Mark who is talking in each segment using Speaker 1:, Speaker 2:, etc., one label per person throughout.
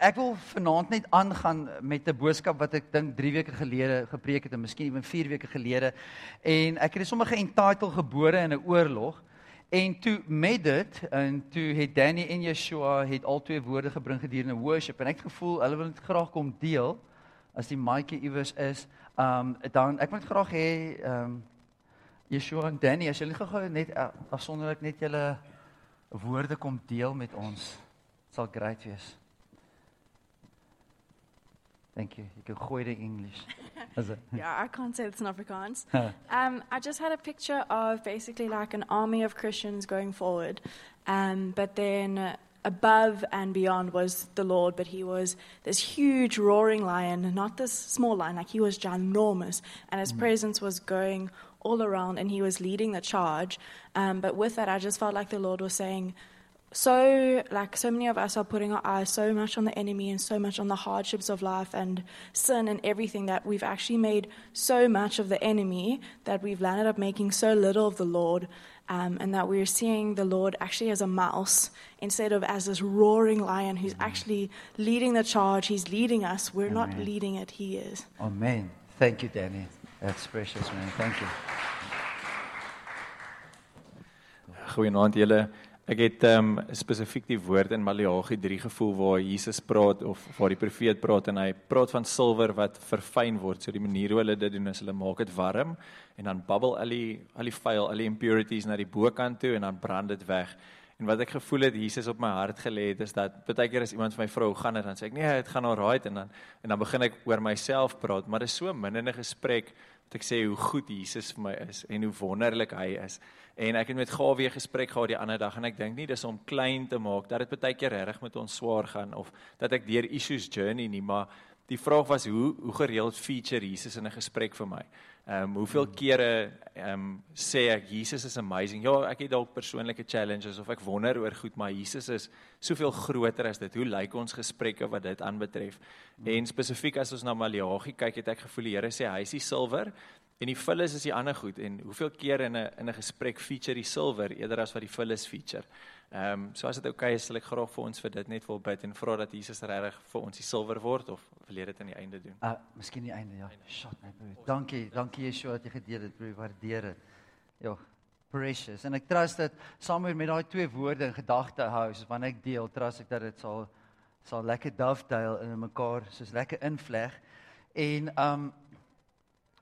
Speaker 1: Ek wil vanaand net aangaan met 'n boodskap wat ek dink 3 weke gelede gepreek het en miskien ewen 4 weke gelede. En ek het dit sommer geentitled gebore in 'n oorlog. En toe met dit en toe het Danny en Yeshua het al twee woorde gebring gedurende worship en ek het gevoel hulle wil dit graag kom deel as die maatjie iewers is. Um dan ek wil graag hê um Yeshua en Danny as julle gou net uh, afsonderlik net julle woorde kom deel met ons. Sal great wees. Thank you. You can gooi it in English.
Speaker 2: yeah, I can't say it's in Afrikaans. um, I just had a picture of basically like an army of Christians going forward, um, but then above and beyond was the Lord, but he was this huge roaring lion, not this small lion, like he was ginormous, and his mm. presence was going all around, and he was leading the charge. Um, but with that, I just felt like the Lord was saying, so like so many of us are putting our eyes so much on the enemy and so much on the hardships of life and sin and everything that we've actually made so much of the enemy that we've landed up making so little of the Lord um, and that we're seeing the Lord actually as a mouse instead of as this roaring lion who's actually leading the charge. He's leading us. We're Amen. not leading it. He is.
Speaker 1: Amen. Thank you, Danny. That's precious, man. Thank you.
Speaker 3: Goeienaand julle. Ek het um, spesifiek die woord in Maleagi 3 gevoel waar Jesus praat of waar die profeet praat en hy praat van silwer wat verfyn word. So die manier hoe hulle dit doen is hulle maak dit warm en dan bubbel al die al die vuil, al die impurities na die bokant toe en dan brand dit weg. En wat ek gevoel het Jesus op my hart gelê het is dat baie keer as iemand vir my vrou gaan en dan sê ek nee, dit gaan alright en dan en dan begin ek oor myself praat, maar dit is so min in 'n gesprek dat ek sê hoe goed Jesus vir my is en hoe wonderlik hy is. En ek het met Gawie gesprek gehad die ander dag en ek dink nie dis om klein te maak dat dit baie keer regtig met ons swaar gaan of dat ek deur issues journey nie, maar die vraag was hoe hoe gereeld feature Jesus in 'n gesprek vir my. Ehm um, hoeveel kere ehm um, sê ek Jesus is amazing. Ja, ek het dalk persoonlike challenges of ek wonder oor goed, maar Jesus is soveel groter as dit. Hoe lyk ons gesprekke wat dit aanbetref? En spesifiek as ons na Maleagi kyk, het ek gevoel die Here sê hy is die silwer En die vullis is die ander goed en hoeveel keer in 'n in 'n gesprek feature die silwer eerder as wat die vullis feature. Ehm um, so as dit oukei okay is, sal ek graag vir ons vir dit net wil bid en vra dat Jesus regtig vir ons die silwer word of jy dit aan die einde doen?
Speaker 1: Ah, uh, miskien die einde ja. Shot my broer. Dankie, dankie Yeshua dat jy gedeel het, broer, waardeer dit. Ja, precious. En ek trust dat saam met daai twee woorde in gedagte hou, soos wanneer ek deel, trust ek dat dit sal sal lekker dovetail in mekaar, soos lekker invleg. En ehm um,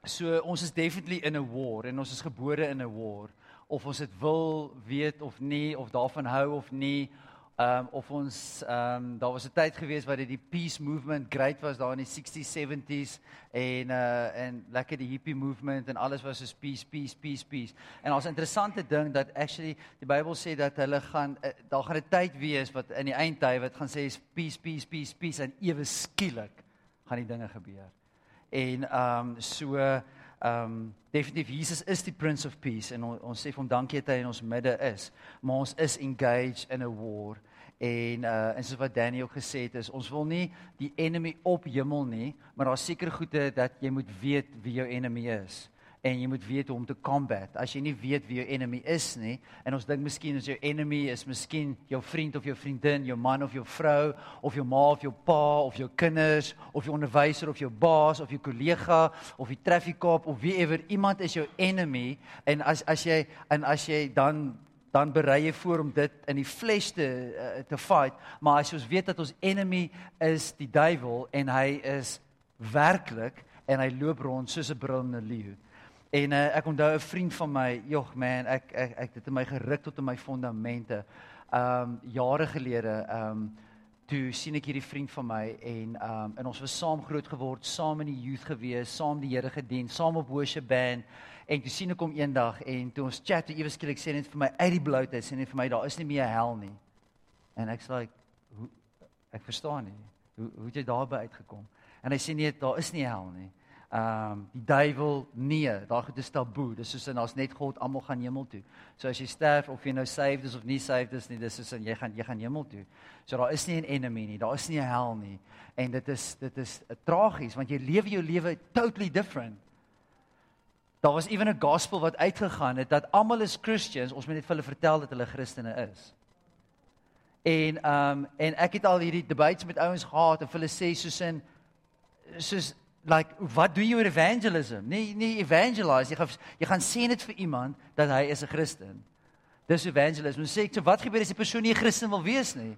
Speaker 1: So ons is definitely in 'n war en ons is gebore in 'n war. Of ons dit wil weet of nie of daarvan hou of nie. Um of ons um daar was 'n tyd gewees waar dit die peace movement great was daar in die 60s 70s en uh en lekker die hippie movement en alles was so peace peace peace peace. En ons interessante ding dat actually die Bybel sê dat hulle gaan uh, daar gaan 'n tyd wees wat in die eindtyd wat gaan sê peace peace peace peace. En ewe skielik gaan die dinge gebeur En ehm um, so ehm um, definitief Jesus is die Prince of Peace en on, ons sê vir hom dankie dat hy in ons midde is. Maar ons is engaged in a war en uh en soos wat Daniel gesê het is ons wil nie die enemy op hemel nie, maar daar seker goede dat jy moet weet wie jou enemy is en jy moet weet hoe om te combat. As jy nie weet wie jou enemy is nie en ons dink miskien as jou enemy is miskien jou vriend of jou vriendin, jou man of jou vrou of jou ma of jou pa of jou kinders of jou onderwyser of jou baas of jou kollega of die traffiekop of wie ewer iemand is jou enemy en as as jy en as jy dan dan berei jy voor om dit in die vlees te uh, te fight. Maar as ons weet dat ons enemy is die duiwel en hy is werklik en hy loop rond soos 'n brullende leeu En uh, ek onthou 'n vriend van my, jog man, ek ek ek het my geruk tot in my fondamente. Um jare gelede, um toe sien ek hierdie vriend van my en um en ons was saam groot geword, saam in die youth gewees, saam die Here gedien, saam op worship band. En toe sien ek hom eendag en toe ons chat, ewe skielik sê net vir my uit die bloute, sê net vir my daar is nie meer hel nie. En ek sê like hoe ek verstaan nie. Hoe hoe het jy daarby uitgekom? En hy sê nee, daar is nie hel nie ehm um, die duiwel nee, daar goed is taboe. Dis soos en daar's net God, almal gaan hemel toe. So as jy sterf of jy nou saved is of nie saved is nie, dis soos en jy gaan jy gaan hemel toe. So daar is nie 'n enemy nie, daar is nie 'n hel nie. En dit is dit is uh, tragies want jy lewe jou lewe totally different. Daar was ewen 'n gospel wat uitgegaan het dat almal is Christians, ons moet net vir hulle vertel dat hulle Christene is. En ehm um, en ek het al hierdie debates met ouens gehad en hulle sê soos in soos like wat doen jy oor evangelism? Nee nee evangelize. Jy gaan jy gaan sê net vir iemand dat hy is 'n Christen. Dis evangelism. Ons sê ek so wat gebeur as die persoon nie 'n Christen wil wees nie?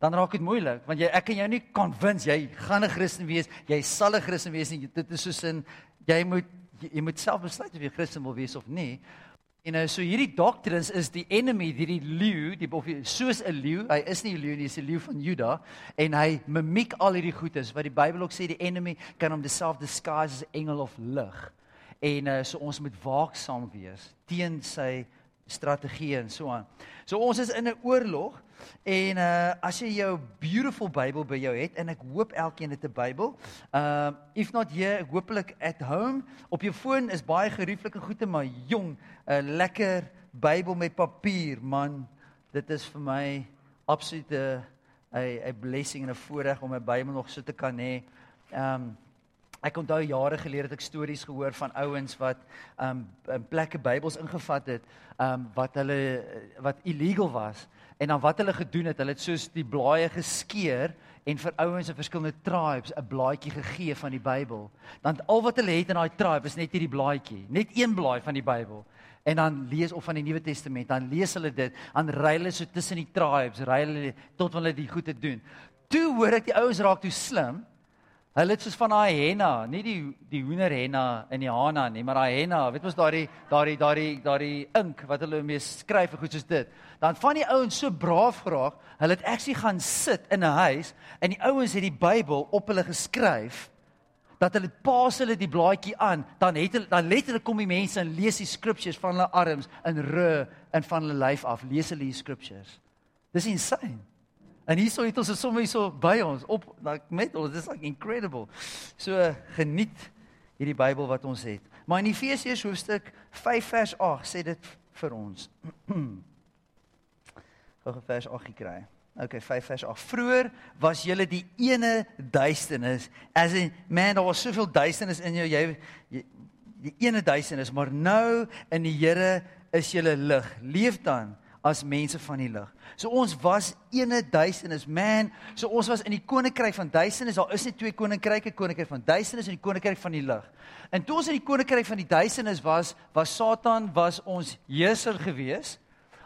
Speaker 1: Dan raak dit moeilik want jy ek kan jou nie convince jy gaan 'n Christen wees. Jy sal 'n Christen wees nie. Dit is soos in jy moet jy, jy moet self besluit of jy Christen wil wees of nie. En nou so hierdie doctrines is die enemy, hierdie leeu, die of soos 'n leeu, hy is nie 'n leeu nie, hy is 'n leeu van Juda en hy mimiek al hierdie goedes wat die Bybel ook sê die enemy kan hom self disguise as 'n engel of lig. En uh, so ons moet waaksaam wees teen sy strategie en so aan. So ons is in 'n oorlog en uh as jy jou beautiful Bybel by jou het en ek hoop elkeen het 'n Bybel. Uh if not here, hopelik at home. Op jou foon is baie gerieflike goede maar jong, 'n lekker Bybel met papier, man. Dit is vir my absolute 'n 'n blessing en 'n voorreg om my Bybel nog so te kan hê. Um Ek onthou jare gelede het ek stories gehoor van ouens wat um in plekke Bybels ingevat het um wat hulle wat illegal was en dan wat hulle gedoen het, hulle het soos die blaaie geskeur en vir ouens in verskillende tribes 'n blaadjie gegee van die Bybel. Dan al wat hulle het in daai tribe is net hierdie blaadjie, net een blaai van die Bybel. En dan lees of van die Nuwe Testament, dan lees hulle dit, dan ry hulle so tussen die tribes, ry hulle tot hulle die goeie doen. Toe hoor ek die ouens raak toe slim Hulle het soos van daai henna, nie die die hoender henna in die hana nie, maar daai henna, weet mos daai daai daai daai ink wat hulle mee skryf en goed soos dit. Dan van die ouens so braaf geraak, hulle het actually gaan sit in 'n huis en die ouens het die Bybel op hulle geskryf dat hulle paas hulle die blaadjie aan, dan het hulle dan letterlik kom die mense en lees die scriptures van hulle arms in ru en van hulle lyf af, lees hulle die scriptures. Dis insane. En hierso het ons sommer hierso by ons op like met ons dis like incredible. So geniet hierdie Bybel wat ons het. Maar in Efesiërs hoofstuk 5 vers 8 sê dit vir ons. Gou vers 8 gekry. Okay, 5 vers 8. Vroer was julle die ene duisternis. As in man, daar was soveel duisternis in jou jy, jy die ene duisternis, maar nou in die Here is julle lig. Leef dan as mense van die lig. So ons was ene duisternis man. So ons was in die koninkryk van duisternis. Daar is net twee koninkryke, koninkryk van duisternis en die koninkryk van die lig. En toe ons in die koninkryk van die duisternis was, was Satan was ons heerser gewees.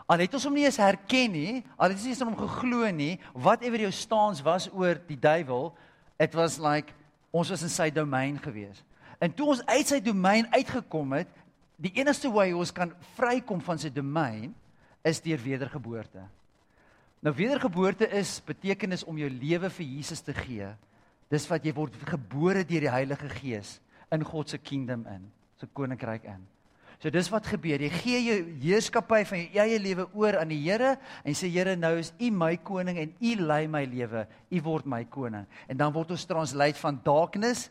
Speaker 1: Al het ons hom nie eens herken nie, al het ons nie eens hom geglo nie, whatever jou staans was oor die duiwel, it was like ons was in sy domein gewees. En toe ons uit sy domein uitgekom het, die enigste way ons kan vrykom van sy domein is deur wedergeboorte. Nou wedergeboorte is betekenis om jou lewe vir Jesus te gee. Dis wat jy word gebore deur die Heilige Gees in God se kingdom in, se koninkryk in. So dis wat gebeur. Jy gee jou heerskappy van jou eie lewe oor aan die Here en sê Here, nou is U my koning en U lei my lewe. U word my koning. En dan word ons translate van darkness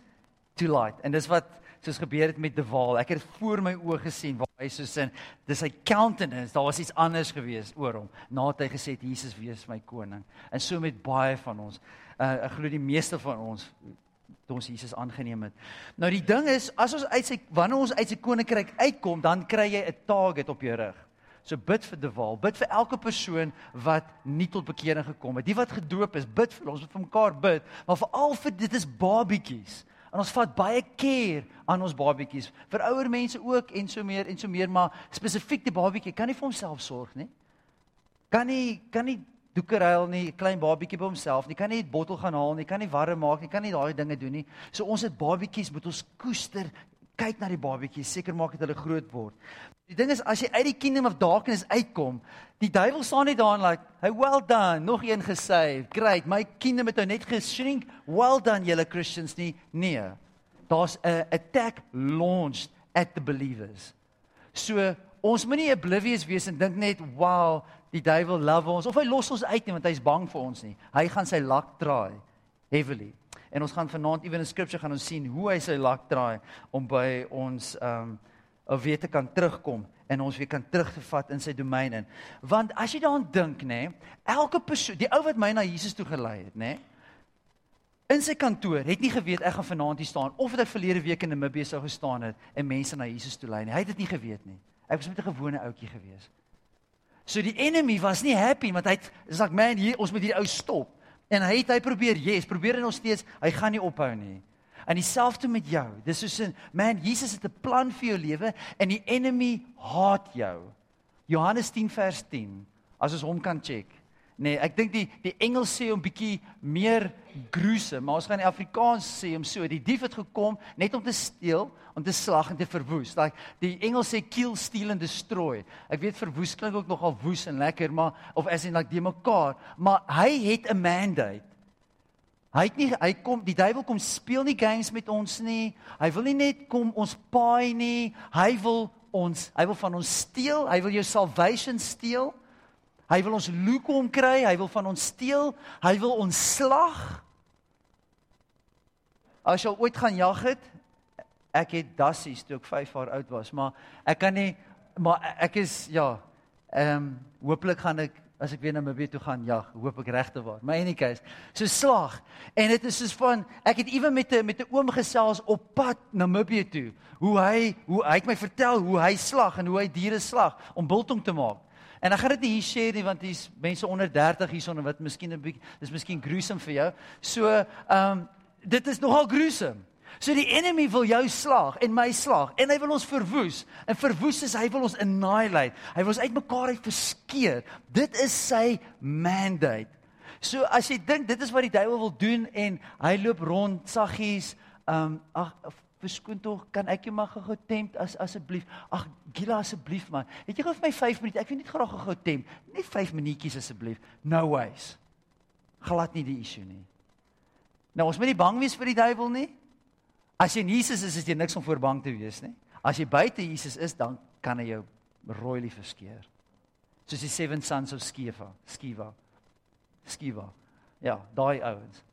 Speaker 1: to light. En dis wat soos gebeur het met De Waal. Ek het voor my oë gesien waar hy so sin, dis sy countenance, daar was iets anders gewees oor hom. Nadat hy gesê het Jesus wees my koning. En so met baie van ons. Uh, ek glo die meeste van ons toe ons Jesus aangeneem het. Nou die ding is, as ons uit sy wanneer ons uit sy koninkryk uitkom, dan kry jy 'n target op jou rug. So bid vir De Waal, bid vir elke persoon wat nie tot bekering gekom het. Die wat gedoop is, bid vir ons, moet vir mekaar bid, maar veral vir dit is babietjies. En ons vat baie care aan ons babatjies. Vir ouer mense ook en so meer en so meer, maar spesifiek die babatjie kan nie vir homself sorg nie. Kan nie kan nie doeker huil nie, klein babatjie by homself nie. Kan nie 'n bottel gaan haal nie, kan nie warm maak nie, kan nie daai dinge doen nie. So ons het babatjies moet ons koester. Kyk na die babatjies, seker maak dat hulle groot word. Die ding is as jy uit die kingdom of darkness uitkom, die duiwel staan net daar en like, "Hey, well done, nog een gesave. Great. My kingdom het nou net geshrink. Well done julle Christians nie." Nee. Daar's 'n attack launched at the believers. So, ons moenie oblivious wees en dink net, "Wow, die duiwel love ons." Of hy los ons uit nie want hy's bang vir ons nie. Hy gaan sy lak draai heavily. En ons gaan vanaand ewen in scripture gaan ons sien hoe hy sy lak draai om by ons um of weer te kan terugkom en ons weer kan terugvat in sy domein in. Want as jy daaraan dink, nê, elke persoon, die ou wat my na Jesus toe gelei het, nê, in sy kantoor het nie geweet ek gaan vanaand hier staan of het ek verlede week in Namibië sou gestaan het en mense na Jesus toe lei nie. Hy het dit nie geweet nie. Ek was net 'n gewone ouetjie gewees. So die enemy was nie happy want hy sê like, man hier ons moet hierdie ou stop. En hy het hy probeer, yes, probeer en nog steeds, hy gaan nie ophou nie. En dieselfde met jou. Dis soos 'n man, Jesus het 'n plan vir jou lewe en die enemy haat jou. Johannes 10 vers 10. As ons hom kan check. Nee, ek dink die die Engels sê hom bietjie meer gruesome, maar ons gaan in Afrikaans sê hom so. Die dief het gekom net om te steel, om te slag en te verwoes. Like die Engels sê kill, steal and destroy. Ek weet verwoes klink ook nogal woes en lekker, maar of as in like die mekaar, maar hy het 'n mandate. Hy het nie hy kom die duiwel kom speel nie games met ons nie. Hy wil nie net kom ons paai nie. Hy wil ons hy wil van ons steel. Hy wil jou salvation steel. Hy wil ons lukom kry. Hy wil van ons steel. Hy wil ons slag. As jy ooit gaan jag het, ek het dassies toe ek 5 jaar oud was, maar ek kan nie maar ek is ja, ehm um, hooplik gaan ek as ek weer na Namibië toe gaan, ja, hoop ek regte waar. My any case, so slag. En dit is soos van ek het ewe met 'n met 'n oom gesels op pad na Namibië toe. Hoe hy hoe hy het my vertel hoe hy slag en hoe hy diere slag om biltong te maak. En ek gaan dit nie hier share nie want hier's mense onder 30 hierson wat miskien 'n bietjie dis miskien gruesome vir jou. So, ehm um, dit is nogal gruesome. So die enemy wil jou slag en my slag en hy wil ons verwoes. En verwoes is hy wil ons annihilate. Hy wil ons uitmekaar uit verskeer. Dit is sy mandate. So as jy dink dit is wat die duiwel wil doen en hy loop rond saggies, ehm um, ag verskoon tog, kan ek jou maar gou tempt as asseblief. Ag Gila asseblief man. Het jy gou vir my 5 minute? Ek wil net graag gou tempt. Net 5 minuutjies asseblief. No ways. Glad nie die issue nie. Nou ons moet nie bang wees vir die duiwel nie. As jy in Jesus is, is jy niks om voor bang te wees nie. As jy buite Jesus is, dan kan hy jou rooi lief verskeer. Soos die seven sons of Sceva, Sceva. Sceva. Ja, daai ouens.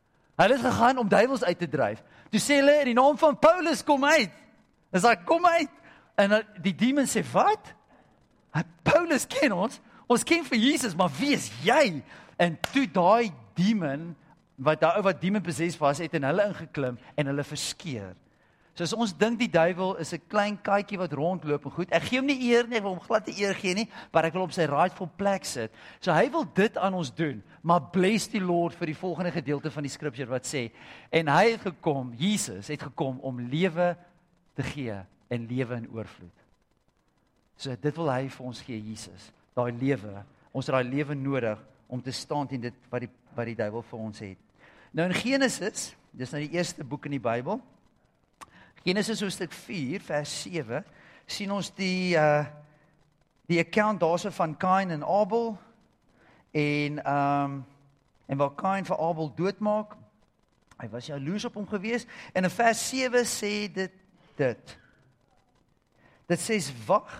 Speaker 1: Hulle het gegaan om duiwels uit te dryf. Toe sê hulle in die naam van Paulus kom uit. Dis like kom uit. En die demon sê wat? Paulus ken ons. Ons ken vir Jesus, maar wie is jy? En toe daai demon wat daai ou wat demon possessed was het in hulle ingeklim en hulle verskeer. So as ons dink die duiwel is 'n klein katjie wat rondloop en goed, ek gee hom nie eer nie, ek wil hom glad nie eer gee nie, maar ek wil op sy rightful plek sit. So hy wil dit aan ons doen, maar bless die Lord vir die volgende gedeelte van die scripture wat sê en hy het gekom, Jesus het gekom om lewe te gee en lewe in oorvloed. So dit wil hy vir ons gee Jesus, daai lewe. Ons het daai lewe nodig om te staan teen dit wat die wat die duiwel vir ons het. Nou in Genesis, dis nou die eerste boek in die Bybel. Genesis hoofstuk 4 vers 7 sien ons die uh die account daarso van Kain en Abel en um en waar Kain vir Abel doodmaak. Hy was jaloers op hom gewees en in vers 7 sê dit dit. Dit sê wag,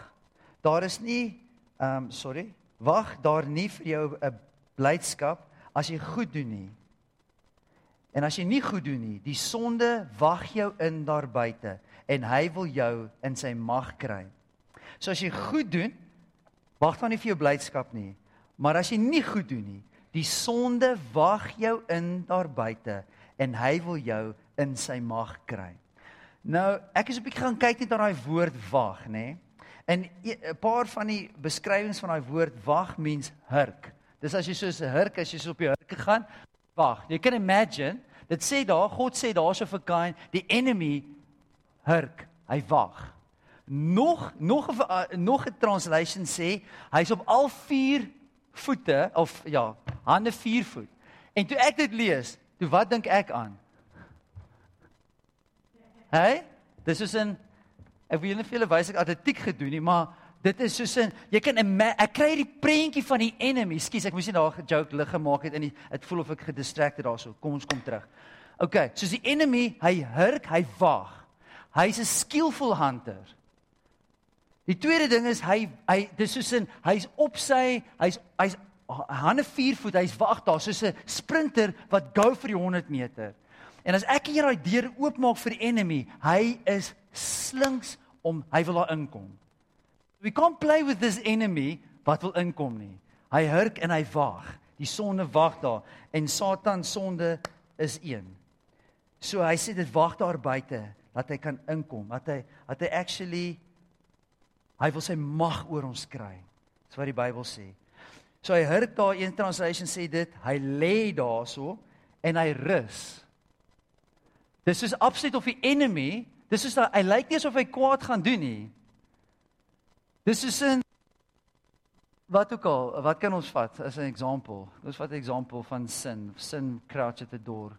Speaker 1: daar is nie um sorry, wag daar nie vir jou 'n blydskap as jy goed doen nie. En as jy nie goed doen nie, die sonde wag jou in daar buite en hy wil jou in sy mag kry. So as jy goed doen, wag dan nie vir jou blydskap nie. Maar as jy nie goed doen nie, die sonde wag jou in daar buite en hy wil jou in sy mag kry. Nou, ek is 'n bietjie gaan kyk net na daai woord wag, nê? En 'n paar van die beskrywings van daai woord wag means hurk. Dis as jy soos 'n hurk as jy so op jou hurk gaan, wag. Jy kan imagine, dit sê daar, God sê daarso vir Kain, die enemy hurk, hy wag. Nog nog 'n uh, nog 'n translation sê hy's op al vier voete of ja, hande vier voet. En toe ek dit lees, toe wat dink ek aan? Hey, dis is 'n ek wil net vir julle wys ek atletiek gedoen nie, maar Dit is soos 'n jy kan ek kry die prentjie van die enemy. Skus, ek moes nie daar 'n joke lig gemaak het in die dit voel of ek gedistracted daarso. Kom ons kom terug. OK, soos die enemy, hy hurk, hy wag. Hy's 'n skillful hunter. Die tweede ding is hy hy dis soos 'n hy's op sy hy's hy's hande vier voet, hy's wag daar soos 'n sprinter wat gou vir die 100 meter. En as ek hier daai deur oopmaak vir die enemy, hy is slinks om hy wil daar inkom. We can't play with this enemy wat wil inkom nie. Hy hurk en hy wag. Die sonde wag daar en Satan sonde is een. So hy sê dit wag daar buite dat hy kan inkom, dat hy dat hy actually hy wil sy mag oor ons kry. Dis wat die Bybel sê. So hy hurk daar een translation sê dit, hy lê daarso en hy rus. Dis is absoluut of die enemy, dis is hy lyk nie asof hy kwaad gaan doen nie. Dis is 'n wat ook al, wat kan ons vat as 'n voorbeeld? Ons vat 'n voorbeeld van sin. Sin crouch at the door.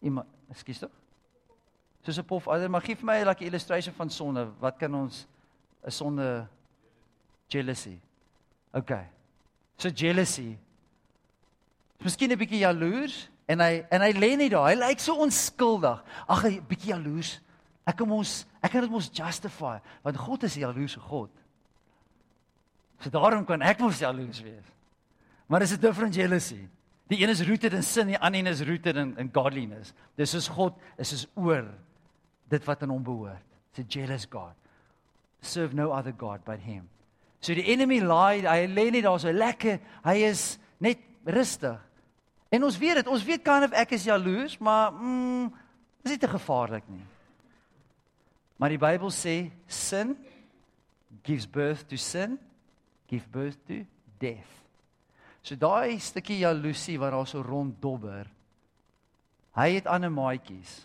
Speaker 1: Iemand, ekskuus tog? Soos 'n pof, maar gee vir my 'n like illustration van sonde. Wat kan ons 'n sonde jealousy. Okay. So jealousy. Miskien 'n bietjie jaloers en hy en hy lê net daar. Hy lyk so onskuldig. Ag, 'n bietjie jaloers. Ek kan mos ek kan dit mos justify want God is jaloerse God. So daarom kan ek mos jaloers wees. Maar dis 'n different jealousy. Die een is rooted in sin, die ander een is rooted in in godliness. Dis is God is is oor dit wat aan hom behoort. It's a jealous God. Serve no other god but him. So die enemy lie, hy lê net daar so lekker. Hy is net rustig. En ons weet dit, ons weet kan of ek is jaloers, maar mm dis nie te gevaarlik nie. Maar die Bybel sê sin gives birth to sin give birth to death. So daai stukkie jaloesie wat daar so rond dobber. Hy het ander maatjies.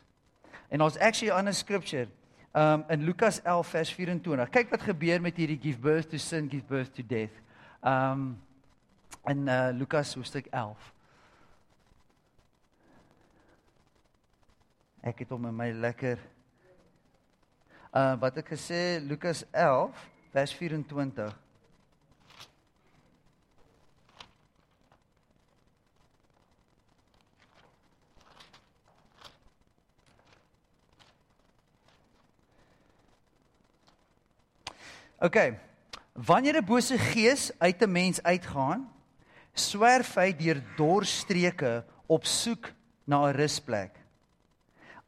Speaker 1: En ons actually 'n ander scripture um in Lukas 11 vers 24. Kyk wat gebeur met hierdie give birth to sin, give birth to death. Um in uh Lukas hoofstuk 11. Ek het hom in my lekker uh wat ek gesê Lukas 11 vers 24. OK. Wanneer 'n bose gees uit 'n mens uitgaan, swerf hy deur dorstreke op soek na 'n rusplek.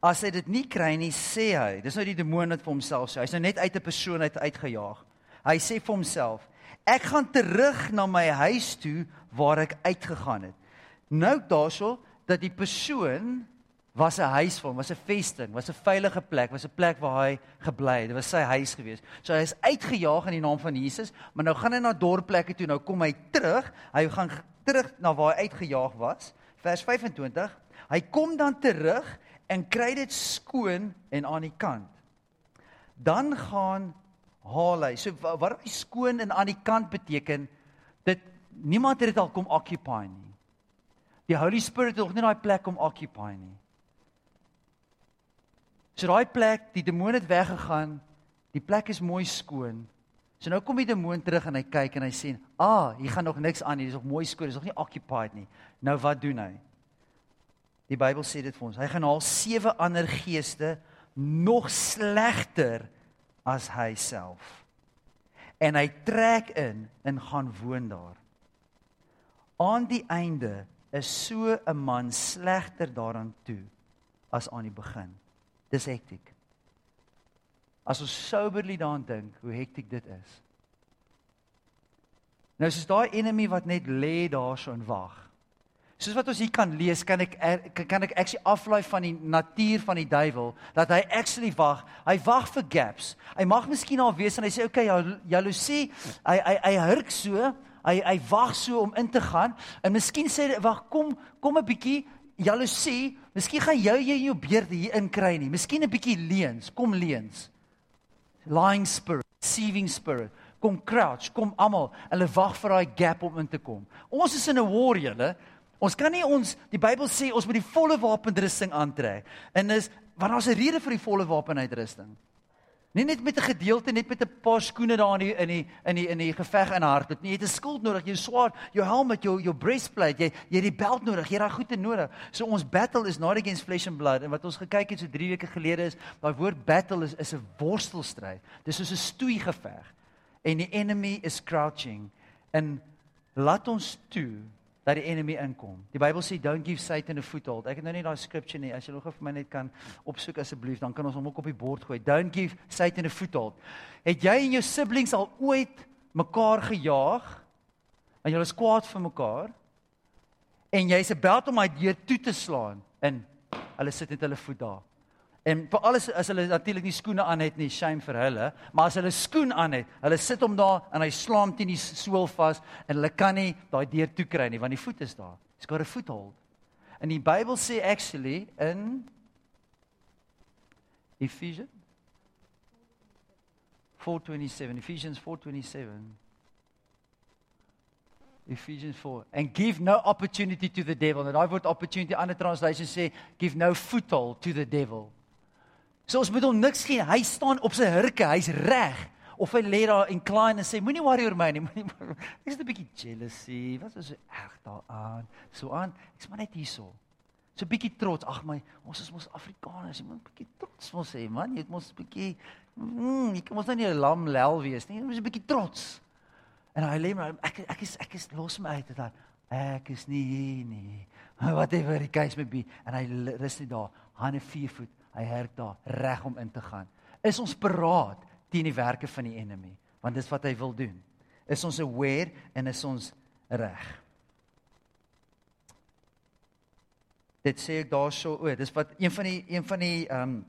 Speaker 1: As hy dit nie kry nie, sê hy, dis nou die demoon wat vir homself sê. Hy's nou net uit 'n persoon uit uitgejaag. Hy sê vir homself, ek gaan terug na my huis toe waar ek uitgegaan het. Nou daarso dat die persoon was 'n huis vir hom, was 'n vesting, was 'n veilige plek, was 'n plek waar hy gebly het. Dit was sy huis gewees. So hy is uitgejaag in die naam van Jesus, maar nou gaan hy na dorpplekke toe. Nou kom hy terug. Hy gaan terug na waar hy uitgejaag was. Vers 25. Hy kom dan terug en kry dit skoon en aan die kant. Dan gaan haal hy. So wat hy skoon en aan die kant beteken, dit niemand het dit al kom occupy nie. Die Holy Spirit het nog nie daai plek om occupy nie. So daai plek, die demoon het weggegaan. Die plek is mooi skoon. So nou kom die demoon terug en hy kyk en hy sê, "Ah, hier gaan nog niks aan nie. Dis nog mooi skoon. Dis nog nie occupied nie." Nou wat doen hy? Die Bybel sê dit vir ons. Hy gaan haal sewe ander geeste nog slegter as hy self. En hy trek in en gaan woon daar. Aan die einde is so 'n man slegter daaraan toe as aan die begin. Dis hektiek. As ons soberly daaraan dink hoe hektiek dit is. Nou soos daai enemy wat net lê daarso en wag. Soos wat ons hier kan lees, kan ek er, kan ek actually aflei van die natuur van die duiwel dat hy actually wag. Hy wag vir gaps. Hy mag miskien al weet en hy sê okay, jaloesie, hy hy hy hurk so, hy hy wag so om in te gaan en miskien sê wag, kom kom 'n bietjie jaloesie, miskien gaan jy jy jou beerd hier in kry nie. Miskien 'n bietjie leens, kom leens. Lying spirit, deceiving spirit, kom crouch, kom almal. Hulle wag vir daai gap om in te kom. Ons is in 'n war, julle. Ons kan nie ons die Bybel sê ons moet die volle wapenrusting aantrek. En is want daar's 'n rede vir die volle wapenuitrusting. Nie net met 'n gedeelte net met 'n paar skoene daar in die in die in die in die geveg in hart. Jy het 'n skild nodig, jou swaard, jou helm, jou jou breastplate, jy jy het die belt nodig, jy het daai goede nodig. So ons battle is not against flesh and blood en wat ons gekyk het so 3 weke gelede is, daai woord battle is is 'n worstelstryd. Dis soos 'n stoei geveg. En die enemy is crouching en laat ons toe dat die enemy inkom. Die Bybel sê don't give Satan a foothold. Ek het nou nie daai scripture nie. As jy nog vir my net kan opsoek asseblief, dan kan ons hom ook op die bord gooi. Don't give Satan a foothold. Het jy en jou siblings al ooit mekaar gejaag? En julle is kwaad vir mekaar? En jy's about om hy deur toe te slaan en hulle sit net hulle voet daar. En vir alles as hulle natuurlik nie skoene aan het nie, shame vir hulle, maar as hulle skoen aan het, hulle sit hom daar en hy slaam teen die sool vas en hulle kan nie daai deur toe kry nie want die voet is daar. He's got a foothold. En die Bybel sê actually in Ephesians 4:27 Ephesians 4:27 Ephesians 4 and give no opportunity to the devil. En daai woord opportunity ander translations sê give no foothold to the devil. So ons moet hom niks gee. Hy staan op sy hurke, hy's reg. Of hy lê daar incline en sê moenie worry oor my nie. Ek's 'n bietjie jealousy. Wat is so erg daaraan? So aan. Ek's maar net hierso. So 'n bietjie trots. Ag my, ons is mos Afrikaners. Jy moet 'n bietjie trots mos hê, man. Jy moet 'n bietjie mm, jy kan mos nou nie 'n lam lel wees nie. Jy moet 'n bietjie trots. En hy lê maar ek ek is ek is los my uit dit. Ek is nie hier nie. Whatever die case may be. En hy rus net daar, hande vier voet. Hy herk daar reg om in te gaan. Is ons paraat teen die werke van die enemy? Want dis wat hy wil doen. Is ons aware en is ons reg? Dit sê ek daarso, o, dis wat een van die een van die ehm um,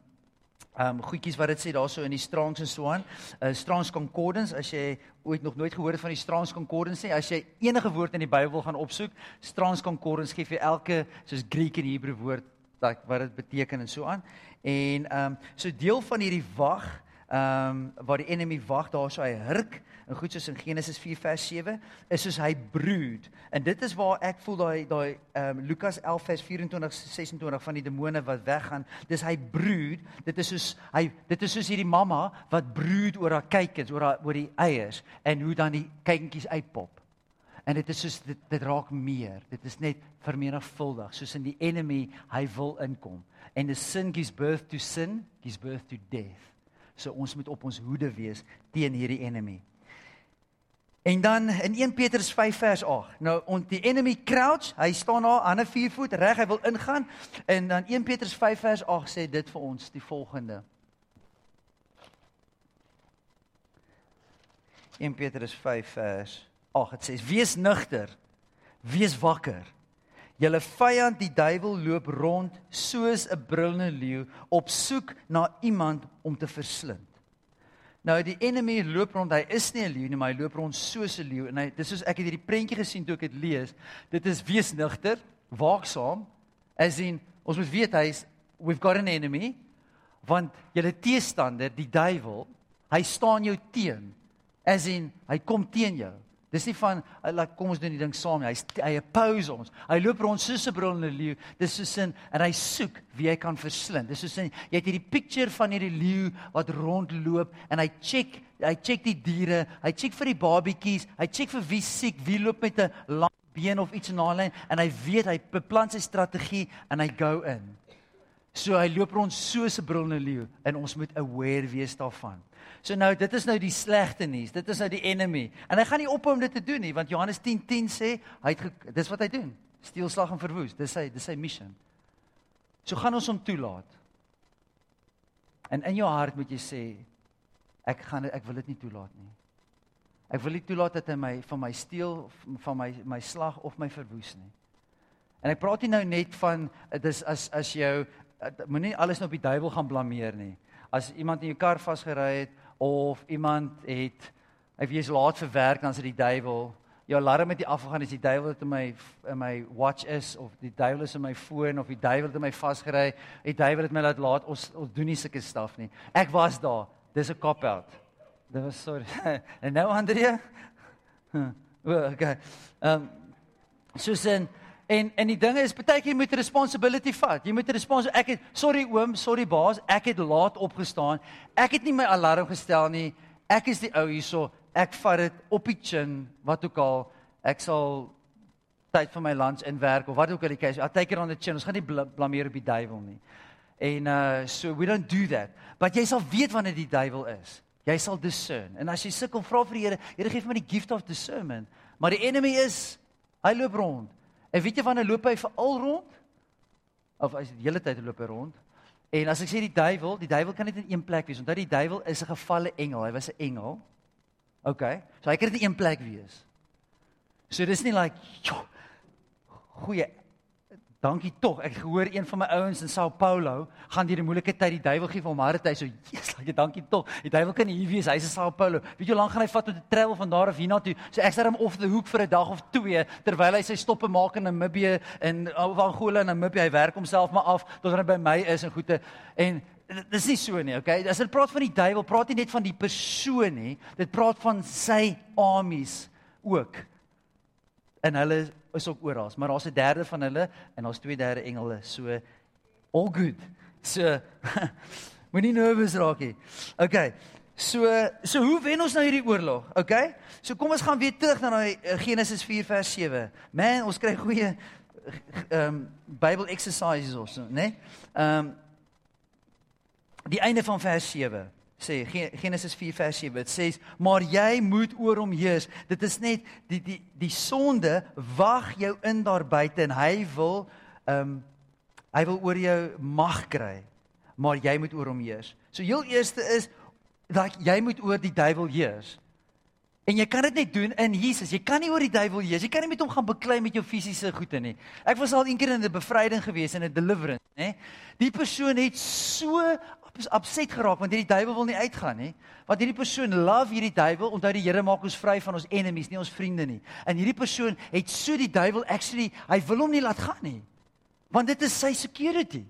Speaker 1: ehm um, goedjies wat dit sê daarso in die Strangs en so aan. Uh Strangs Concordance as jy ooit nog nooit gehoor het van die Strangs Concordance nie, as jy enige woord in die Bybel gaan opsoek, Strangs Concordance gee vir elke soos Griek en Hebreë woord wat wat dit beteken en so aan. En ehm um, so deel van hierdie wag ehm um, waar die enemy wag daarso hy hurk en goed soos in Genesis 4 vers 7 is soos hy broed. En dit is waar ek voel daai daai ehm um, Lukas 11 vers 24 26 van die demone wat weggaan dis hy broed. Dit is soos hy dit is soos hierdie mamma wat broed oor haar kykens oor haar oor die eiers en hoe dan die kykentjies uitpop en dit is soos dit dit raak meer dit is net vermenigvuldig soos in die enemy hy wil inkom en the sin gives birth to sin gives birth to death so ons moet op ons hoede wees teen hierdie enemy En dan in 1 Petrus 5 vers 8. Nou ont die enemy crouch, hy staan daar aan 'n vier voet reg, hy wil ingaan. En dan 1 Petrus 5 vers 8 sê dit vir ons die volgende. 1 Petrus 5 vers 8 dit sê wees nugter, wees wakker. Julle vyand die duiwel loop rond soos 'n brullende leeu op soek na iemand om te verslind. Nou die enemy loop rond, hy is nie 'n leeu nie, maar hy loop rond soos 'n leeu en hy dis soos ek het hierdie prentjie gesien toe ek dit lees. Dit is wees nugter, waaksaam. As in ons moet weet hy's we've got an enemy want julle teestander, die duiwel, hy staan jou teen. As in hy kom teen jou. Dis nie van laat kom ons doen die ding saam nie. Hy hy oppose ons. Hy loop rond soos 'n brullende leeu. Dis soos in en hy soek wie hy kan verslind. Dis soos in jy het hierdie picture van hierdie leeu wat rondloop en hy check hy check die diere, hy check vir die babietjies, hy check vir wie siek, wie loop met 'n lang been of iets in 'n lyn en hy weet hy beplan sy strategie en hy go in. So hy loop rond soos 'n brullende leeu en ons moet aware wees daarvan. So nou dit is nou die slegte nuus. Dit is nou die enemy. En hy gaan nie ophou om dit te doen nie want Johannes 10:10 10 sê hy het dis wat hy doen. Steel slag en verwoes. Dis sy dis sy mission. So gaan ons hom toelaat. En in jou hart moet jy sê ek gaan ek wil dit nie toelaat nie. Ek wil nie toelaat dat hy my van my steel van my my slag of my verwoes nie. En ek praat nie nou net van dis as as jou moenie alles nou op die duiwel gaan blameer nie. As iemand in jou kar vasgery het of iemand het hy wees laat vir werk dan is dit die duiwel. Jou alarm het nie afgegaan as die duiwel het in my in my watch is of die duiwel is in my foon of die duiwel het my vasgery. Die duiwel het my laat laat ons ons doen nie sulke staf nie. Ek was daar. Dis 'n cop out. Dit was sorry. en nou Andrea? okay. Ehm um, Susan En en die ding is baie keer moet responsibility vat. Jy moet respons ek het sorry oom, sorry baas, ek het laat opgestaan. Ek het nie my alarm gestel nie. Ek is die ou hierso. Ek vat dit op die chin, wat ook al. Ek sal tyd vir my lunch en werk of wat ook al die keuse. I'll take it on the chin. Ons gaan nie blameer op die duiwel nie. En uh so we don't do that. But jy sal weet wanneer die duiwel is. Jy sal discern. En as jy sukkel, vra vir die Here, Here gee vir my die gift of discernment. Maar die enemy is hy loop rond. En weet jy wanneer loop hy veral rond? Of as die hele tyd loop hy rond? En as ek sê die duiwel, die duiwel kan net in een plek wees. Onthou die duiwel is 'n gevalle engel. Hy was 'n engel. OK. So hy kan net in een plek wees. So dis nie like jo, goeie dankie tog. Ek gehoor een van my ouens in Sao Paulo gaan deur 'n moeilike tyd. Die duiwel gee vir hom hart. Hy so, "Jesus, dankie, dankie tog. Die duiwel kan hier wees. Hy's in Sao Paulo. Weet jy hoe lank gaan hy vat om te travel van daar af hiernatoe? So ek sit hom off the hook vir 'n dag of twee terwyl hy sy stoppe maak in Namibië en of Angola en Namibië. Hy werk homself maar af tot hy by my is en goeie en Dis nie so nie, okay? As dit praat van die duiwel, praat nie net van die persoon nie. Dit praat van sy armies ook. En hulle is ook oral, maar daar's 'n derde van hulle en daar's twee derde engele. So all good. So moenie nervous raak nie. Okay. So so hoe wen ons nou hierdie oorlog? Okay? So kom ons gaan weer terug na daai eh, Genesis 4 vers 7. Man, ons kry goeie ehm um, Bible exercises also, né? Nee? Ehm um, die einde van vers 7 sê Genesis 4 vers 7 dit sê maar jy moet oor hom heers. Dit is net die die die sonde wag jou in daar buite en hy wil ehm um, hy wil oor jou mag kry maar jy moet oor hom heers. So heel eerste is dat jy moet oor die duiwel heers. En jy kan dit net doen in Jesus. Jy kan nie oor die duiwel heers. Jy kan nie met hom gaan beklei met jou fisiese goede nie. Ek was al eendag in 'n bevryding gewees in 'n deliverance nê die persoon het so upset geraak want hierdie duiwel wil nie uitgaan nie. Want hierdie persoon love hierdie duiwel. Onthou die Here maak ons vry van ons enemies, nie ons vriende nie. En hierdie persoon het so die duiwel actually, hy wil hom nie laat gaan nie. Want dit is sy security.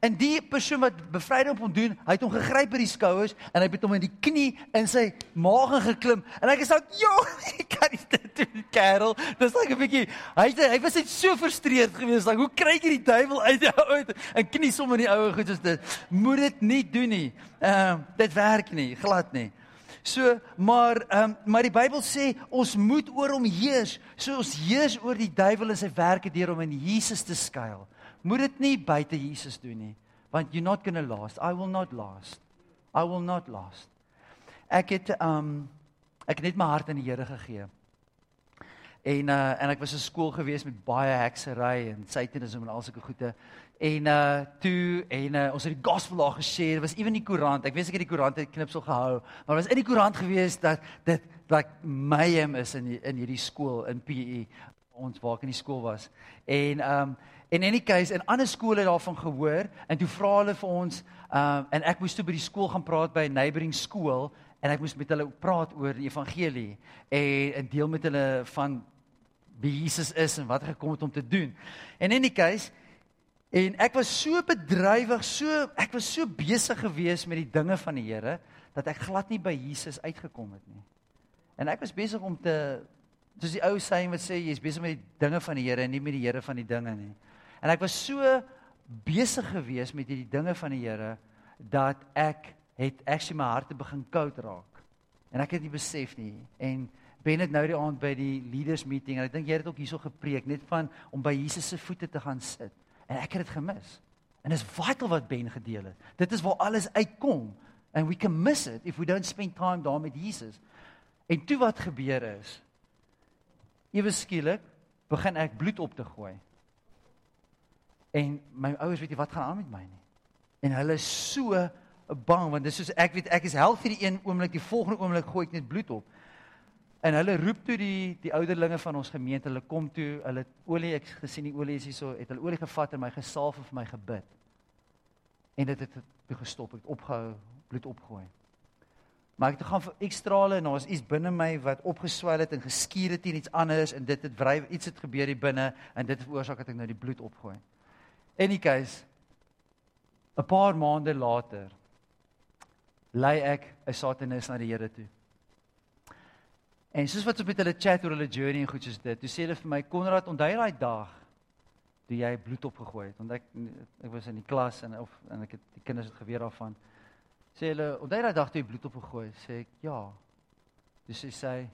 Speaker 1: En die persoon wat bevryding op hom doen, hy het hom gegryp by die skouers en hy het hom in die knie in sy maag geklim en hy gesê, "Jo, ek kan nie dit doen, kerel." Dis like 'n bietjie hy het, hy was net so frustreerd geweest, like, "Hoe kry jy die duiwel uit jou uit?" En knie sommer in die oue goed soos dit. Moet dit nie doen nie. Ehm uh, dit werk nie, glad nie. So, maar ehm um, maar die Bybel sê ons moet oor hom heers. So ons heers oor die duiwel en sy werke deur om in Jesus te skuil moet dit nie buite Jesus doen nie want you're not going to last. I will not last. I will not last. Ek het um ek het net my hart aan die Here gegee. En uh en ek was in skool gewees met baie heksery en satanisme en al sulke goede. En uh toe en uh, ons het die gospel daar geshare. Was ewen die koerant. Ek weet ek het die koerant het knipsel gehou maar was in die koerant gewees dat dit like mayhem is in die, in hierdie skool in PE ons waar ek in die skool was. En um in any case in ander skole daarvan gehoor en toe vra hulle vir ons um en ek moes toe by die skool gaan praat by 'n neighboring skool en ek moes met hulle praat oor die evangelie en 'n deel met hulle van wie Jesus is en wat hy gekom het om te doen. En in any case en ek was so bedrywig, so ek was so besig geweest met die dinge van die Here dat ek glad nie by Jesus uitgekom het nie. En ek was besig om te soos die ou sê wat sê jy's besig met die dinge van die Here en nie met die Here van die dinge nie. En ek was so besig geweest met hierdie dinge van die Here dat ek het actually my hart begin koud raak. En ek het nie besef nie en ben dit nou die aand by die leaders meeting en ek dink jy het ook hierso gepreek net van om by Jesus se voete te gaan sit. En ek het dit gemis. En dis vital wat Ben gedeel het. Dit is waar alles uitkom and we can miss it if we don't spend time daar met Jesus. En toe wat gebeur is ewe skielik begin ek bloed op te gooi. En my ouers weet nie wat gaan aan met my nie. En hulle is so bang want dis soos ek weet ek is healthy die een oomblik, die volgende oomblik gooi ek net bloed op. En hulle roep toe die die ouderlinge van ons gemeente, hulle kom toe, hulle olie ek gesien die olie is hierso, het hulle olie gevat en my gesalf en vir my gebid. En dit het toe gestop, het opgehou bloed opgooi. Maar ek het gaan vir ekstrale en daar's iets binne my wat opgeswel het en geskuur het teen iets anders en dit het wryf iets het gebeur hier binne en dit veroorsaak dat ek nou die bloed opgooi. In die case 'n paar maande later lei ek 'n satanis na die Here toe. En soos wat ons met hulle chat oor hulle journey en goed soos dit, toe sê hulle vir my Konrad, onthou daai dag toe jy bloed opgegooi het, want ek ek was in die klas en of en ek het die kinders het geweet daarvan. Sê hulle, onthou daai dag toe jy bloed opgegooi het, sê ek ja. Dis sê sy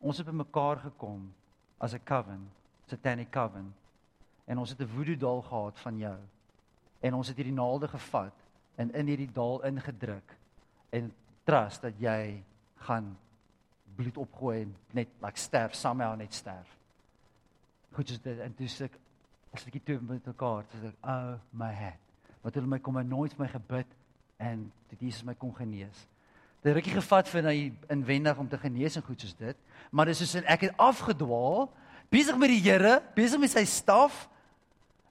Speaker 1: ons het bymekaar gekom as 'n coven, satanic coven en ons het 'n voodoo dal gehad van jou. En ons het hierdie naalde gevat en in hierdie dal ingedruk en trust dat jy gaan bloed opgooi en net like sterf, somehow net sterf. Goed is dit en dis ek as ek dit toe met mekaar, dis ek oh my head. Wat hulle my kom en nooit my gebid en dit Jesus my kon genees. Dit rukkie gevat vir hy inwendig om te genees en goed soos dit, maar dis soos ek het afgedwaal, besig met die Here, besig met sy staf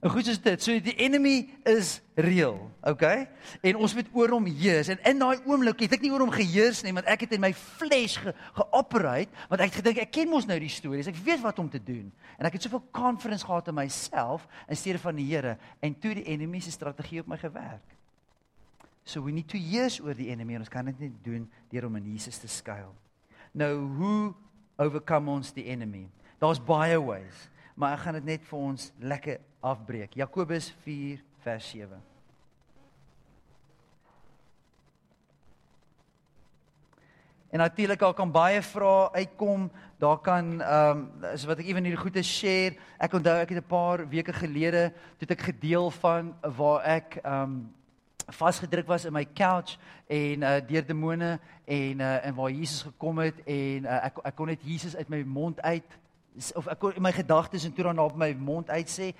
Speaker 1: En goed is dit. So die enemy is real, okay? En ons moet oor hom heers. En in daai oomblik het ek nie oor hom geheers nie, want ek het in my flesh ge geoperate, want ek het gedink ek ken mos nou die stories. Ek weet wat om te doen. En ek het soveel confidence gehad in myself in steede van die Here en toe die enemy se strategie op my gewerk. So we need to heers oor die enemy en ons kan dit nie doen deur om in Jesus te skuil. Nou hoe overcome ons die enemy? Daar's baie ways, maar ek gaan dit net vir ons lekker afbreek. Jakobus 4 vers 7. En natuurlik daar kan baie vrae uitkom. Daar kan ehm um, is wat ek ewen hierdie goeie share. Ek onthou ek het 'n paar weke gelede het ek gedeel van waar ek ehm um, vasgedruk was in my couch en uh deur demone en uh en waar Jesus gekom het en uh, ek ek kon net Jesus uit my mond uit of ek kon my gedagtes en toe dan op my mond uit sê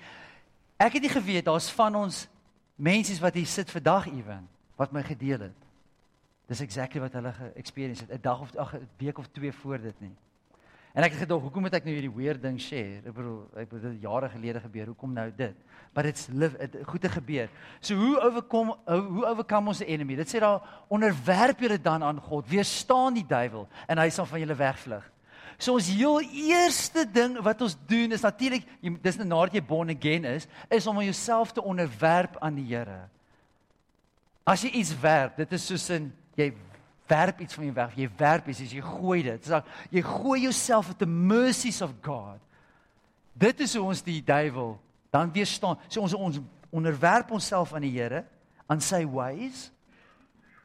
Speaker 1: Ek het nie geweet daar's van ons mense wat hier sit vandag ewen wat my gedeel het. Dis exactly wat hulle ge-experience het 'n dag of ag 'n week of twee voor dit nie. En ek het gedog, hoekom moet ek nou hierdie weird ding share? Ek bedoel, ek bedoel dit jare gelede gebeur. Hoekom nou dit? But it's live it goeie gebeur. So hoe oorkom hoe oorkom ons die enemy? Dit sê daar onderwerp julle dan aan God. Weerstaan die duiwel en hy sal van julle wegvlug. So ons heel eerste ding wat ons doen is natuurlik dis nadat jy born again is, is om jouself te onderwerp aan die Here. As jy iets werp, dit is soos in jy werp iets van jou weg, jy werp iets, jy gooi dit. Dis jy gooi jouself at the mercies of God. Dit is hoe ons die duiwel dan weerstaan. So ons ons onderwerp onsself aan die Here, aan sy ways.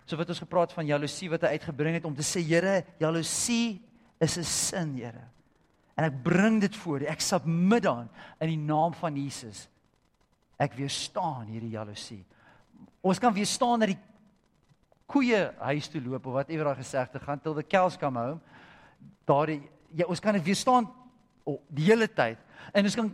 Speaker 1: So wat ons gepraat van jaloesie wat hy uitgebring het om te sê Here, jaloesie is 'n sin, Here. En ek bring dit voor, ek submit aan in die naam van Jesus. Ek weerstaan hierdie jaloesie. Ons kan weerstaan dat die koeie huis toe loop of wat ewer daar gesê te gaan till the cows come home. Daardie ja, ons kan dit weerstaan oh, die hele tyd. En ons kan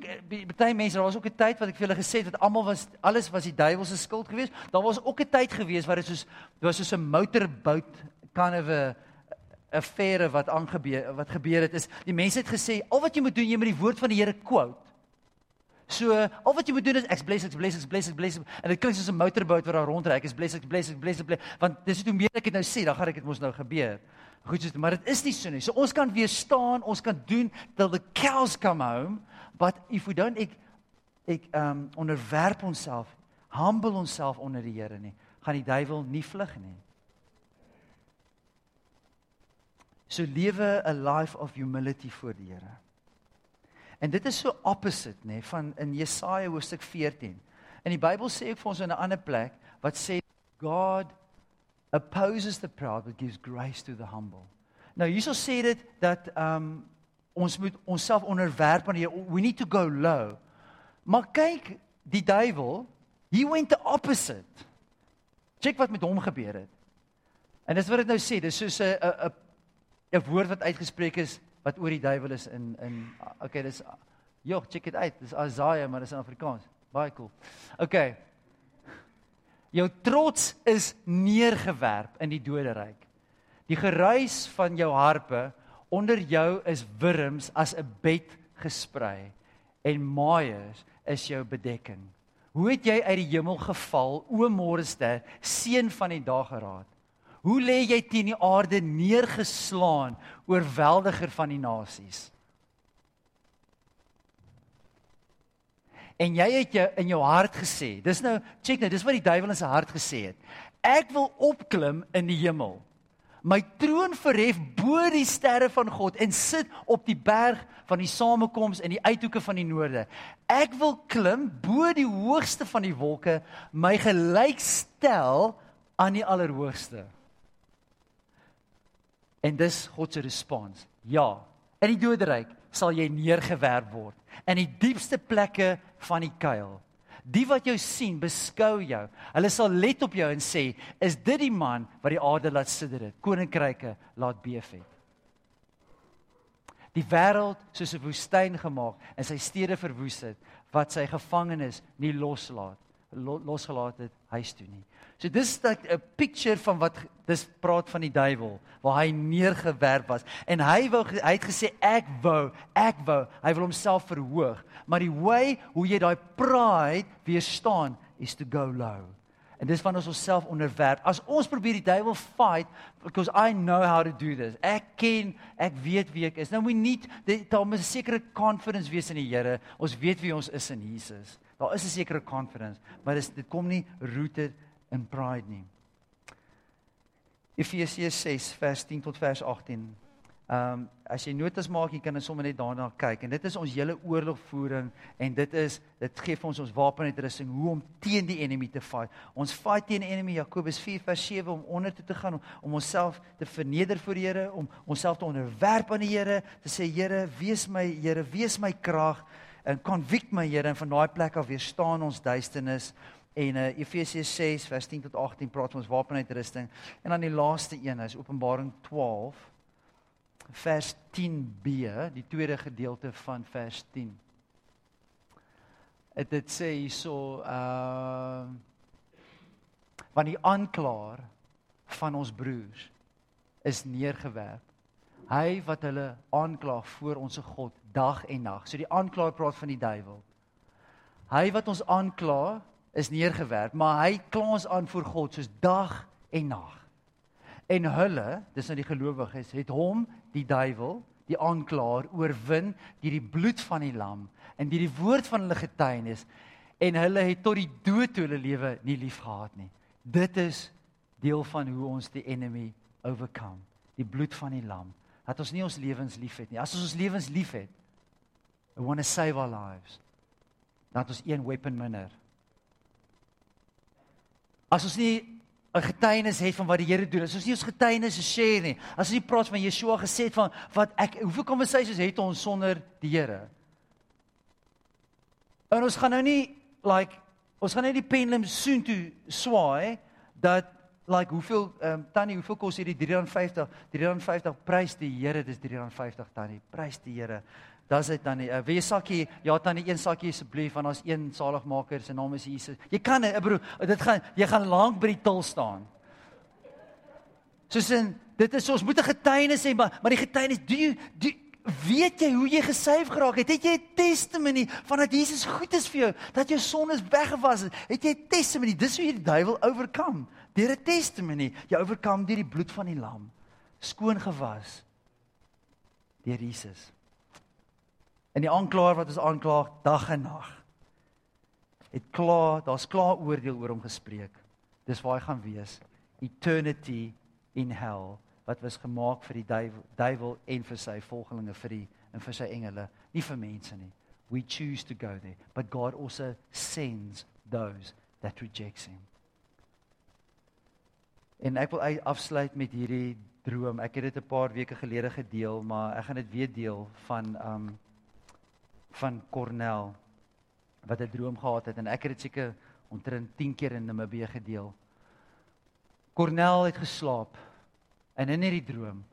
Speaker 1: baie mense, daar was ook 'n tyd wat ek vir julle gesê het dat almal was alles was die duiwel se skuld geweest. Daar was ook 'n tyd geweest waar dit soos dit was soos 'n motorboot kind of 'n affære wat aangebeur wat gebeur het is die mense het gesê al wat jy moet doen jy moet die woord van die Here quote. So al wat jy moet doen is ek bless ek bless ek bless ek bless en dit klink soos 'n motorboot wat daar rondry ek is bless ek bless ek bless ek bless want dis hoe meer ek dit nou sê dan gaan ek dit mos nou gebeur. Goed so maar dit is nie so nie. So ons kan weer staan, ons kan doen till the cows come home but if we don't ek ek um onderwerp onsself humble onsself onder die Here nie gaan die duiwel nie vlug nie. So lewe 'n life of humility voor die Here. En dit is so opposite nê van in Jesaja hoofstuk 14. In die Bybel sê ek vir ons in 'n ander plek wat sê God opposes the proud but gives grace to the humble. Nou hierso sê dit dat um ons moet onsself onderwerp aan die we need to go low. Maar kyk, die duiwel, he went the opposite. Kyk wat met hom gebeur het. En dis wat dit nou sê, dis soos 'n 'n 'n woord wat uitgespreek is wat oor die duiwel is in in okay, dis joh, check it uit. Dis Isaiah, maar dis in Afrikaans. Baie cool. Okay. Jou trots is neergewerp in die doderyk. Die geruis van jou harpe onder jou is wurms as 'n bed gesprei en maaiers is jou bedekking. Hoe het jy uit die hemel geval, o môre ster, seun van die dageraad? Hoe lê jy teen die aarde neergeslaan, oorweldiger van die nasies? En jy het jou in jou hart gesê, dis nou check nou, dis wat die duiwel in sy hart gesê het. Ek wil opklim in die hemel. My troon verhef bo die sterre van God en sit op die berg van die samekoms in die uithoeke van die noorde. Ek wil klim bo die hoogste van die wolke, my gelyk stel aan die allerhoogste. En dis God se respons. Ja, in die doderyk sal jy neergewerp word in die diepste plekke van die kuil. Die wat jou sien, beskou jou. Hulle sal let op jou en sê, "Is dit die man wat die aarde laat sidder het, koninkryke laat beef het?" Die wêreld soos 'n woestyn gemaak en sy stede verwoes het, wat sy gevangenes nie loslaat losgelaat het huis toe nie. So dis 'n picture van wat dis praat van die duiwel waar hy neergewerp was en hy wou hy het gesê ek wou ek wou hy wil homself verhoog maar die way hoe jy daai pride weerstaan is to go low. En dis wanneer ons onsself onderwerp. As ons probeer die duiwel fight because I know how to do this. Ek ken, ek weet wie ek is. Nou moet nie daar moet 'n sekere confidence wees in die Here. Ons weet wie ons is in Jesus. Daar is 'n sekere confidence, maar dis dit kom nie rooted in pride nie. Efesiërs 6 vers 10 tot vers 18. Ehm um, as jy notas maak, jy kan sommer net daarna kyk en dit is ons hele oorlogvoering en dit is dit gee vir ons ons wapenuitrusting hoe om teen die enemy te fight. Ons fight teen die enemy Jakobus 4 vers 7 om onder toe te gaan om, om onsself te verneder voor die Here, om onsself te onderwerp aan die Here, te sê Here, wees my Here, wees my krag en convict my Here en van daai plek af weer staan ons duisternis. En uh, Efesiërs 6 vers 10 tot 18 praat ons wapenuitrusting en dan die laaste een is Openbaring 12 vers 10b die tweede gedeelte van vers 10 dit dit sê hierso uh want die aanklaer van ons broers is neergewerp. Hy wat hulle aankla voor ons God dag en nag. So die aanklaer praat van die duiwel. Hy wat ons aankla is neergewerp, maar hy kla ons aan voor God soos dag en nag. En hulle, dis nou die gelowiges, het hom, die duiwel, die aanklaer oorwin deur die bloed van die lam en deur die woord van hulle getuienis en hulle het tot die dood toe hulle lewe nie liefgehad nie. Dit is deel van hoe ons die enemy overcome. Die bloed van die lam. Dat ons nie ons lewens liefhet nie. As ons ons lewens liefhet, We want to save our lives. Dat ons een weapon minder. As ons nie 'n getuienis het van wat die Here doen, as ons nie ons getuienis share nie, as ons nie praat van Yeshua gesê het van wat ek hoeveel conversations het ons sonder die Here? En ons gaan nou nie like ons gaan net die pendulum soon toe swaai dat like hoeveel ehm um, tannie hoeveel kos hierdie 350 350 prys die Here dis 350 tannie prys die Here Daar's dit tannie. Uh, wie sakkie? Ja tannie, een sakkie asseblief want daar's een saligmaker se naam is Jesus. Jy kan dit, broer, dit gaan jy gaan lank by die til staan. Soos in dit is ons moet 'n getuienis hê, maar maar die getuienis, do you do weet jy hoe jy gesuiv geraak het? Het jy 'n testimony van dat Jesus goed is vir jou, dat jou sondes weggewas het? Het jy 'n testimony? Dis hoe jy die duiwel oorkom. Deur 'n testimony, jy oorkom deur die bloed van die lam, skoon gewas deur Jesus in die aanklaer wat ons aankla dag en nag. Het klaar, daar's klaar oordeel oor hom gespreek. Dis waar hy gaan wees. Eternity in hell wat was gemaak vir die duiwel, duiwel en vir sy volgelinge vir die en vir sy engele, nie vir mense nie. We choose to go there, but God also sends those that rejects him. En ek wil afsluit met hierdie droom. Ek het dit 'n paar weke gelede gedeel, maar ek gaan dit weer deel van um van Cornell wat 'n droom gehad het en ek het dit seker omtrent 10 keer in Namibië gedeel. Cornell het geslaap en in hierdie droom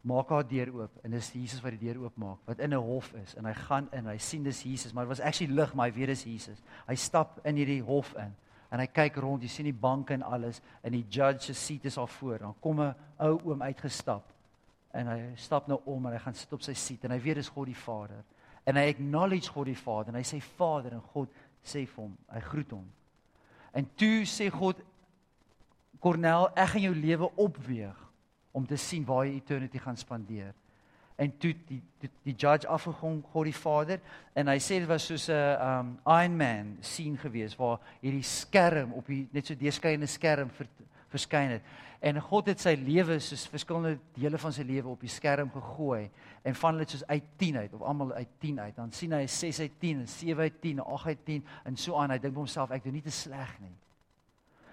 Speaker 1: maak haar deur oop en dis Jesus wat die deur oopmaak wat in 'n hof is en hy gaan in hy sien dis Jesus maar dit was actually lig maar hy weet dis Jesus. Hy stap in hierdie hof in en hy kyk rond, jy sien die banke en alles en die judge se seat is al voor. Dan kom 'n ou oom uitgestap en hy stap nou om en hy gaan sit op sy seat en hy weet dis God die Vader en hy acknowledge God die Vader en hy sê Vader en God sê vir hom, hy groet hom. En toe sê God Cornel, ek gaan jou lewe opweeg om te sien waar jy eternity gaan spandeer. En toe die die, die judge afgekom God die Vader en hy sê dit was soos 'n um Iron Man sien gewees waar hierdie skerm op die net so deurskynende skerm ver, verskyn het. En God het sy lewe soos verskillende dele van sy lewe op die skerm gegooi en van hulle soos uit 10 uit of almal uit 10 uit. Dan sien hy 6 uit 10 en 7 uit 10, 8 uit 10 en so aan. Hy dink vir homself ek doen nie te sleg nie.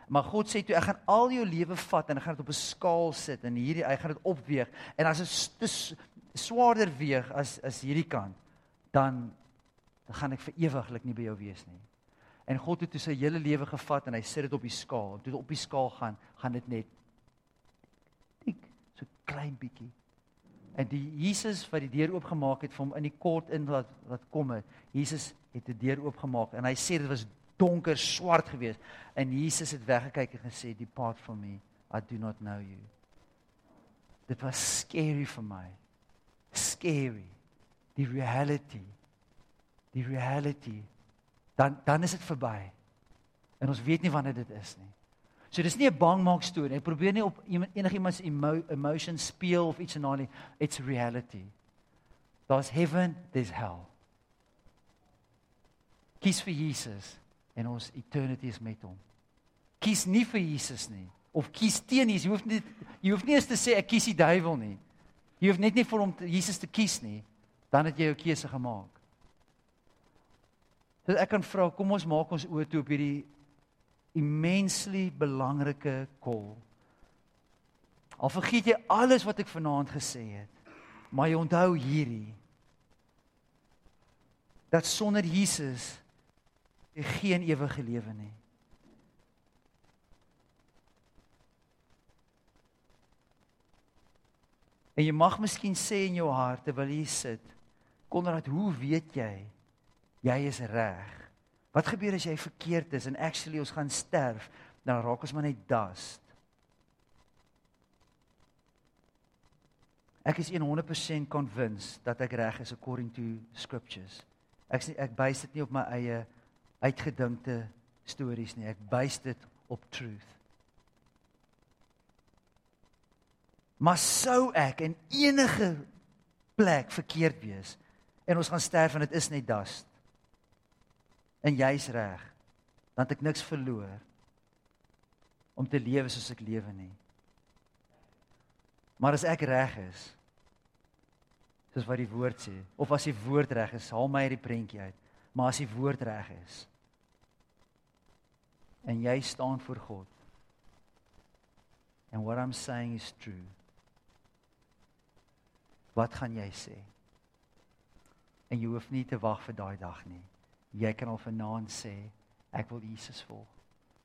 Speaker 1: Maar God sê toe ek gaan al jou lewe vat en ek gaan dit op 'n skaal sit en hierdie hy gaan dit opweeg en as dit swaarder weeg as as hierdie kant dan dan gaan ek vir ewiglik nie by jou wees nie. En God het toe sy hele lewe gevat en hy sit dit op die skaal. Toe dit op die skaal gaan, gaan dit net klein bietjie. En die Jesus wat die deur oopgemaak het vir hom in die kort in wat wat kom het. Jesus het die deur oopgemaak en hy sê dit was donker, swart geweest. En Jesus het weggekyk en gesê, "Depart from me, I do not know you." Dit was scary vir my. Scary. Die reality. Die reality. Dan dan is dit verby. En ons weet nie wanneer dit is nie. So dis nie 'n bangmaak storie. Ek probeer nie op enigiemand se emo emotions speel of iets en daai nie. It's reality. Daar's heaven, there's hell. Kies vir Jesus en ons eternity is met hom. Kies nie vir Jesus nie of kies teen Jesus. Jy hoef nie jy hoef nie eens te sê ek kies die duiwel nie. Jy hoef net nie vir hom te, Jesus te kies nie. Dan het jy jou keuse gemaak. So ek kan vra, kom ons maak ons oë toe op hierdie immensely belangrike kol. Al vergeet jy alles wat ek vanaand gesê het, maar jy onthou hierdie dat sonder Jesus jy geen ewige lewe nie. En jy mag miskien sê in jou hart terwyl jy sit, Konrad, hoe weet jy jy is reg? Wat gebeur as jy verkeerd is en actually ons gaan sterf, dan raak ons maar net dust. Ek is 100% convinced dat ek reg is according to scriptures. Ek ek base dit nie op my eie uitgedinkte stories nie. Ek base dit op truth. Maar sou ek in enige plek verkeerd wees en ons gaan sterf en dit is net dust en jy's reg. Dan het ek niks verloor om te lewe soos ek lewe nie. Maar as ek reg is, soos wat die woord sê, of as die woord reg is, haal my uit die prentjie uit. Maar as die woord reg is en jy staan voor God and what I'm saying is true. Wat gaan jy sê? En jy hoef nie te wag vir daai dag nie jy kan al vanaand sê ek wil Jesus volg.